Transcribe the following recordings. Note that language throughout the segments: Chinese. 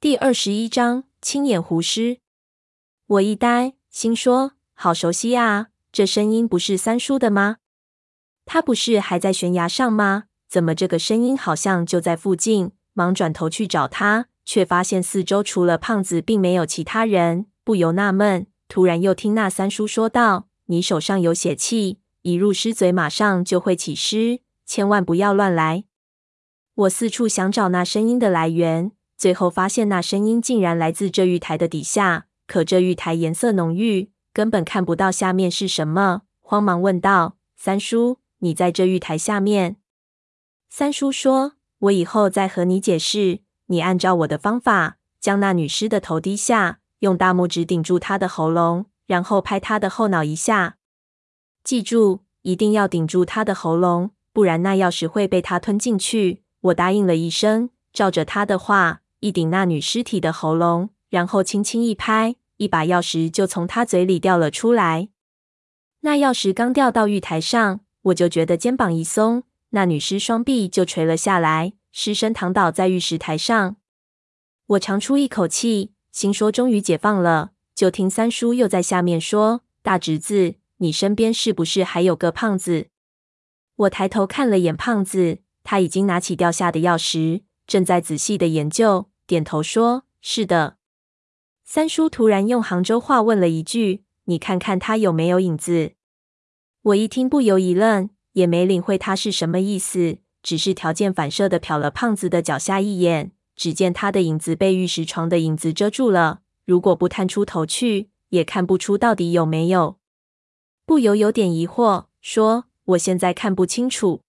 第二十一章青眼狐师。我一呆，心说：好熟悉啊，这声音不是三叔的吗？他不是还在悬崖上吗？怎么这个声音好像就在附近？忙转头去找他，却发现四周除了胖子，并没有其他人，不由纳闷。突然又听那三叔说道：“你手上有血气，一入狮嘴，马上就会起尸，千万不要乱来。”我四处想找那声音的来源，最后发现那声音竟然来自这玉台的底下。可这玉台颜色浓郁，根本看不到下面是什么，慌忙问道：“三叔，你在这玉台下面？”三叔说：“我以后再和你解释。你按照我的方法，将那女尸的头低下，用大拇指顶住她的喉咙，然后拍她的后脑一下。记住，一定要顶住她的喉咙，不然那钥匙会被她吞进去。”我答应了一声，照着他的话，一顶那女尸体的喉咙，然后轻轻一拍，一把钥匙就从她嘴里掉了出来。那钥匙刚掉到玉台上，我就觉得肩膀一松。那女尸双臂就垂了下来，尸身躺倒在玉石台上。我长出一口气，心说终于解放了。就听三叔又在下面说：“大侄子，你身边是不是还有个胖子？”我抬头看了眼胖子，他已经拿起掉下的钥匙，正在仔细的研究，点头说：“是的。”三叔突然用杭州话问了一句：“你看看他有没有影子？”我一听不由一愣。也没领会他是什么意思，只是条件反射的瞟了胖子的脚下一眼，只见他的影子被玉石床的影子遮住了，如果不探出头去，也看不出到底有没有。不由有点疑惑，说：“我现在看不清楚。”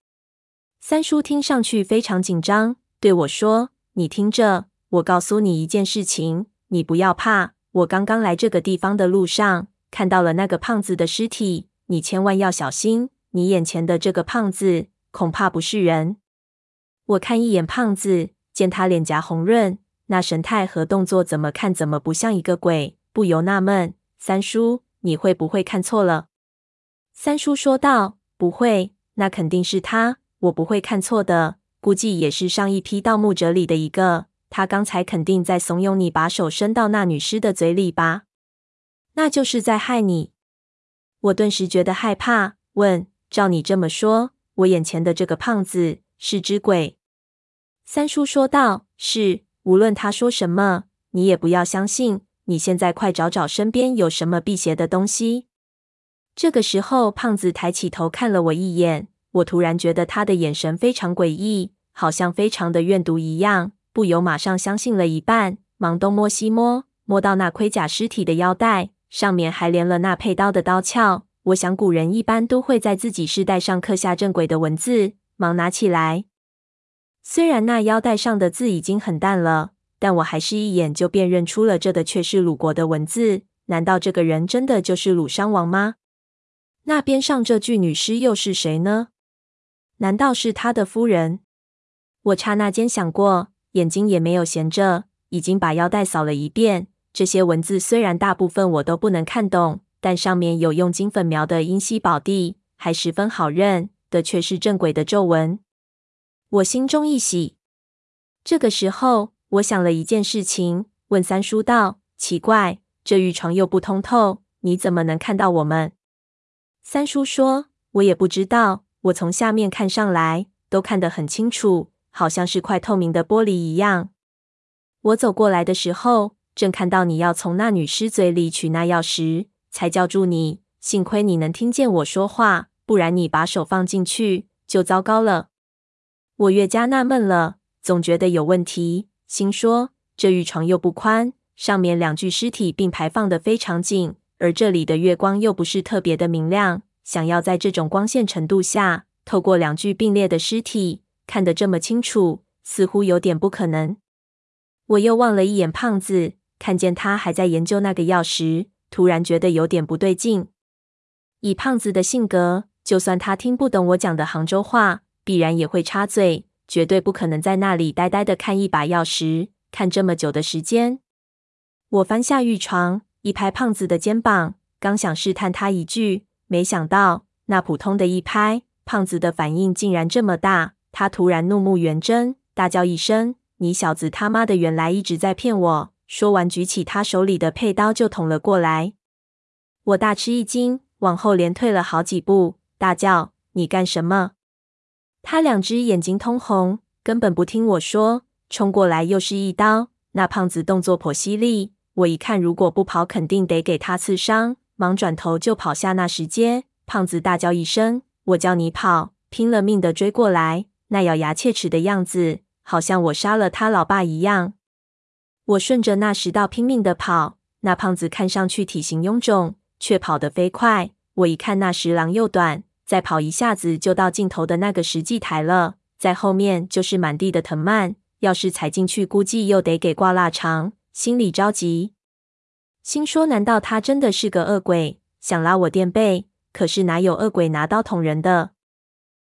三叔听上去非常紧张，对我说：“你听着，我告诉你一件事情，你不要怕。我刚刚来这个地方的路上，看到了那个胖子的尸体，你千万要小心。”你眼前的这个胖子恐怕不是人。我看一眼胖子，见他脸颊红润，那神态和动作怎么看怎么不像一个鬼，不由纳闷：三叔，你会不会看错了？三叔说道：“不会，那肯定是他，我不会看错的。估计也是上一批盗墓者里的一个。他刚才肯定在怂恿你把手伸到那女尸的嘴里吧？那就是在害你。”我顿时觉得害怕，问。照你这么说，我眼前的这个胖子是只鬼？三叔说道：“是，无论他说什么，你也不要相信。你现在快找找身边有什么辟邪的东西。”这个时候，胖子抬起头看了我一眼，我突然觉得他的眼神非常诡异，好像非常的怨毒一样，不由马上相信了一半，忙东摸西摸，摸到那盔甲尸体的腰带，上面还连了那佩刀的刀鞘。我想古人一般都会在自己尸带上刻下正轨的文字，忙拿起来。虽然那腰带上的字已经很淡了，但我还是一眼就辨认出了这的确是鲁国的文字。难道这个人真的就是鲁殇王吗？那边上这具女尸又是谁呢？难道是他的夫人？我刹那间想过，眼睛也没有闲着，已经把腰带扫了一遍。这些文字虽然大部分我都不能看懂。但上面有用金粉描的“阴溪宝地”，还十分好认的，却是正轨的皱纹。我心中一喜。这个时候，我想了一件事情，问三叔道：“奇怪，这玉床又不通透，你怎么能看到我们？”三叔说：“我也不知道，我从下面看上来，都看得很清楚，好像是块透明的玻璃一样。我走过来的时候，正看到你要从那女尸嘴里取那钥匙。”才叫住你，幸亏你能听见我说话，不然你把手放进去就糟糕了。我越加纳闷了，总觉得有问题，心说这玉床又不宽，上面两具尸体并排放的非常紧，而这里的月光又不是特别的明亮，想要在这种光线程度下，透过两具并列的尸体看得这么清楚，似乎有点不可能。我又望了一眼胖子，看见他还在研究那个钥匙。突然觉得有点不对劲。以胖子的性格，就算他听不懂我讲的杭州话，必然也会插嘴，绝对不可能在那里呆呆的看一把钥匙，看这么久的时间。我翻下玉床，一拍胖子的肩膀，刚想试探他一句，没想到那普通的一拍，胖子的反应竟然这么大。他突然怒目圆睁，大叫一声：“你小子他妈的，原来一直在骗我！”说完，举起他手里的佩刀就捅了过来。我大吃一惊，往后连退了好几步，大叫：“你干什么？”他两只眼睛通红，根本不听我说，冲过来又是一刀。那胖子动作颇犀利，我一看如果不跑，肯定得给他刺伤，忙转头就跑下那石阶。胖子大叫一声：“我叫你跑！”拼了命的追过来，那咬牙切齿的样子，好像我杀了他老爸一样。我顺着那石道拼命的跑，那胖子看上去体型臃肿，却跑得飞快。我一看那石廊又短，再跑一下子就到尽头的那个石祭台了，在后面就是满地的藤蔓。要是踩进去，估计又得给挂腊肠。心里着急，心说：难道他真的是个恶鬼，想拉我垫背？可是哪有恶鬼拿刀捅人的？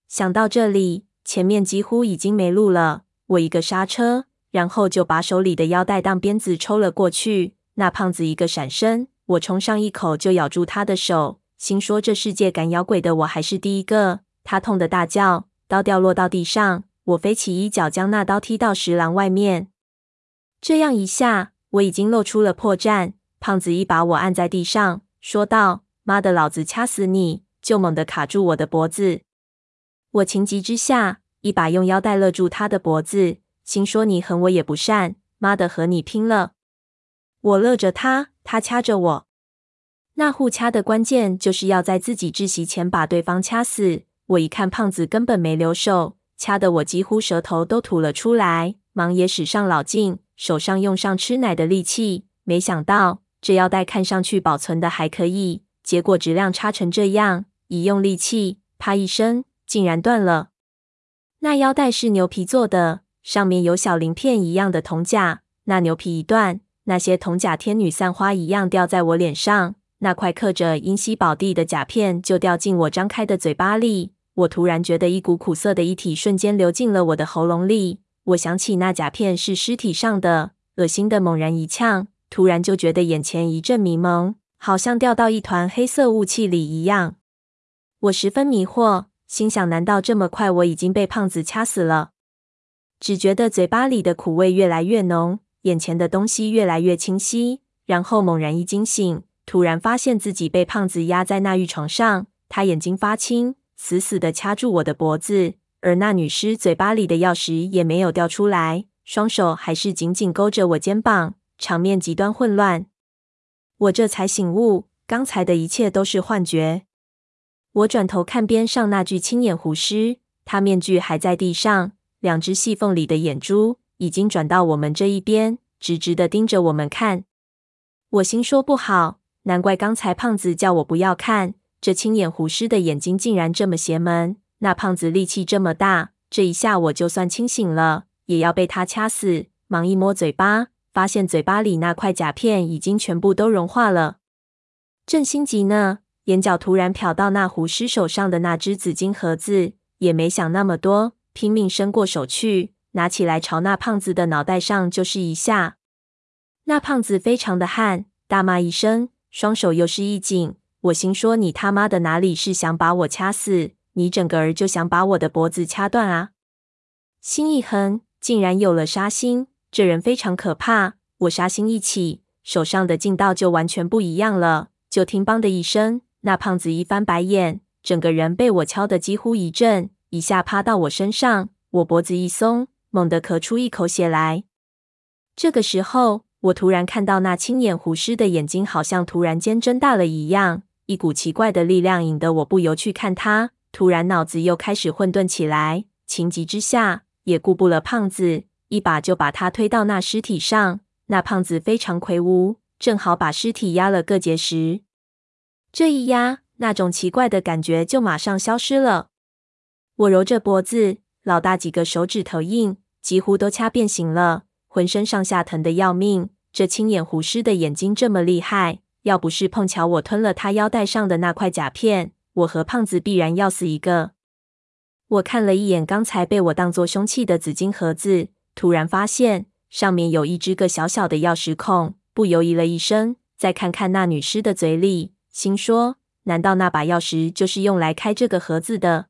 想到这里，前面几乎已经没路了。我一个刹车，然后就把手里的腰带当鞭子抽了过去。那胖子一个闪身，我冲上一口就咬住他的手，心说：这世界敢咬鬼的，我还是第一个。他痛得大叫，刀掉落到地上。我飞起一脚，将那刀踢到石廊外面。这样一下，我已经露出了破绽。胖子一把我按在地上，说道：“妈的，老子掐死你！”就猛地卡住我的脖子。我情急之下，一把用腰带勒住他的脖子，心说：“你狠我也不善，妈的，和你拼了！”我勒着他，他掐着我。那互掐的关键就是要在自己窒息前把对方掐死。我一看胖子根本没留手。掐得我几乎舌头都吐了出来，忙也使上老劲，手上用上吃奶的力气。没想到这腰带看上去保存的还可以，结果质量差成这样，一用力气，啪一声，竟然断了。那腰带是牛皮做的，上面有小鳞片一样的铜甲。那牛皮一断，那些铜甲天女散花一样掉在我脸上，那块刻着因西宝地的甲片就掉进我张开的嘴巴里。我突然觉得一股苦涩的液体瞬间流进了我的喉咙里。我想起那甲片是尸体上的，恶心的猛然一呛，突然就觉得眼前一阵迷蒙，好像掉到一团黑色雾气里一样。我十分迷惑，心想：难道这么快我已经被胖子掐死了？只觉得嘴巴里的苦味越来越浓，眼前的东西越来越清晰，然后猛然一惊醒，突然发现自己被胖子压在那浴床上，他眼睛发青。死死地掐住我的脖子，而那女尸嘴巴里的钥匙也没有掉出来，双手还是紧紧勾着我肩膀，场面极端混乱。我这才醒悟，刚才的一切都是幻觉。我转头看边上那具青眼狐尸，他面具还在地上，两只细缝里的眼珠已经转到我们这一边，直直地盯着我们看。我心说不好，难怪刚才胖子叫我不要看。这青眼狐尸的眼睛竟然这么邪门！那胖子力气这么大，这一下我就算清醒了，也要被他掐死。忙一摸嘴巴，发现嘴巴里那块甲片已经全部都融化了。正心急呢，眼角突然瞟到那狐尸手上的那只紫金盒子，也没想那么多，拼命伸过手去，拿起来朝那胖子的脑袋上就是一下。那胖子非常的汗，大骂一声，双手又是一紧。我心说：“你他妈的哪里是想把我掐死？你整个儿就想把我的脖子掐断啊！”心一横，竟然有了杀心。这人非常可怕。我杀心一起，手上的劲道就完全不一样了。就听“梆”的一声，那胖子一翻白眼，整个人被我敲得几乎一震，一下趴到我身上。我脖子一松，猛地咳出一口血来。这个时候，我突然看到那青眼狐尸的眼睛，好像突然间睁大了一样。一股奇怪的力量引得我不由去看他，突然脑子又开始混沌起来，情急之下也顾不了胖子，一把就把他推到那尸体上。那胖子非常魁梧，正好把尸体压了个结实。这一压，那种奇怪的感觉就马上消失了。我揉着脖子，老大几个手指头硬，几乎都掐变形了，浑身上下疼得要命。这青眼狐尸的眼睛这么厉害。要不是碰巧我吞了他腰带上的那块甲片，我和胖子必然要死一个。我看了一眼刚才被我当作凶器的紫金盒子，突然发现上面有一只个小小的钥匙孔，不由咦了一声。再看看那女尸的嘴里，心说：难道那把钥匙就是用来开这个盒子的？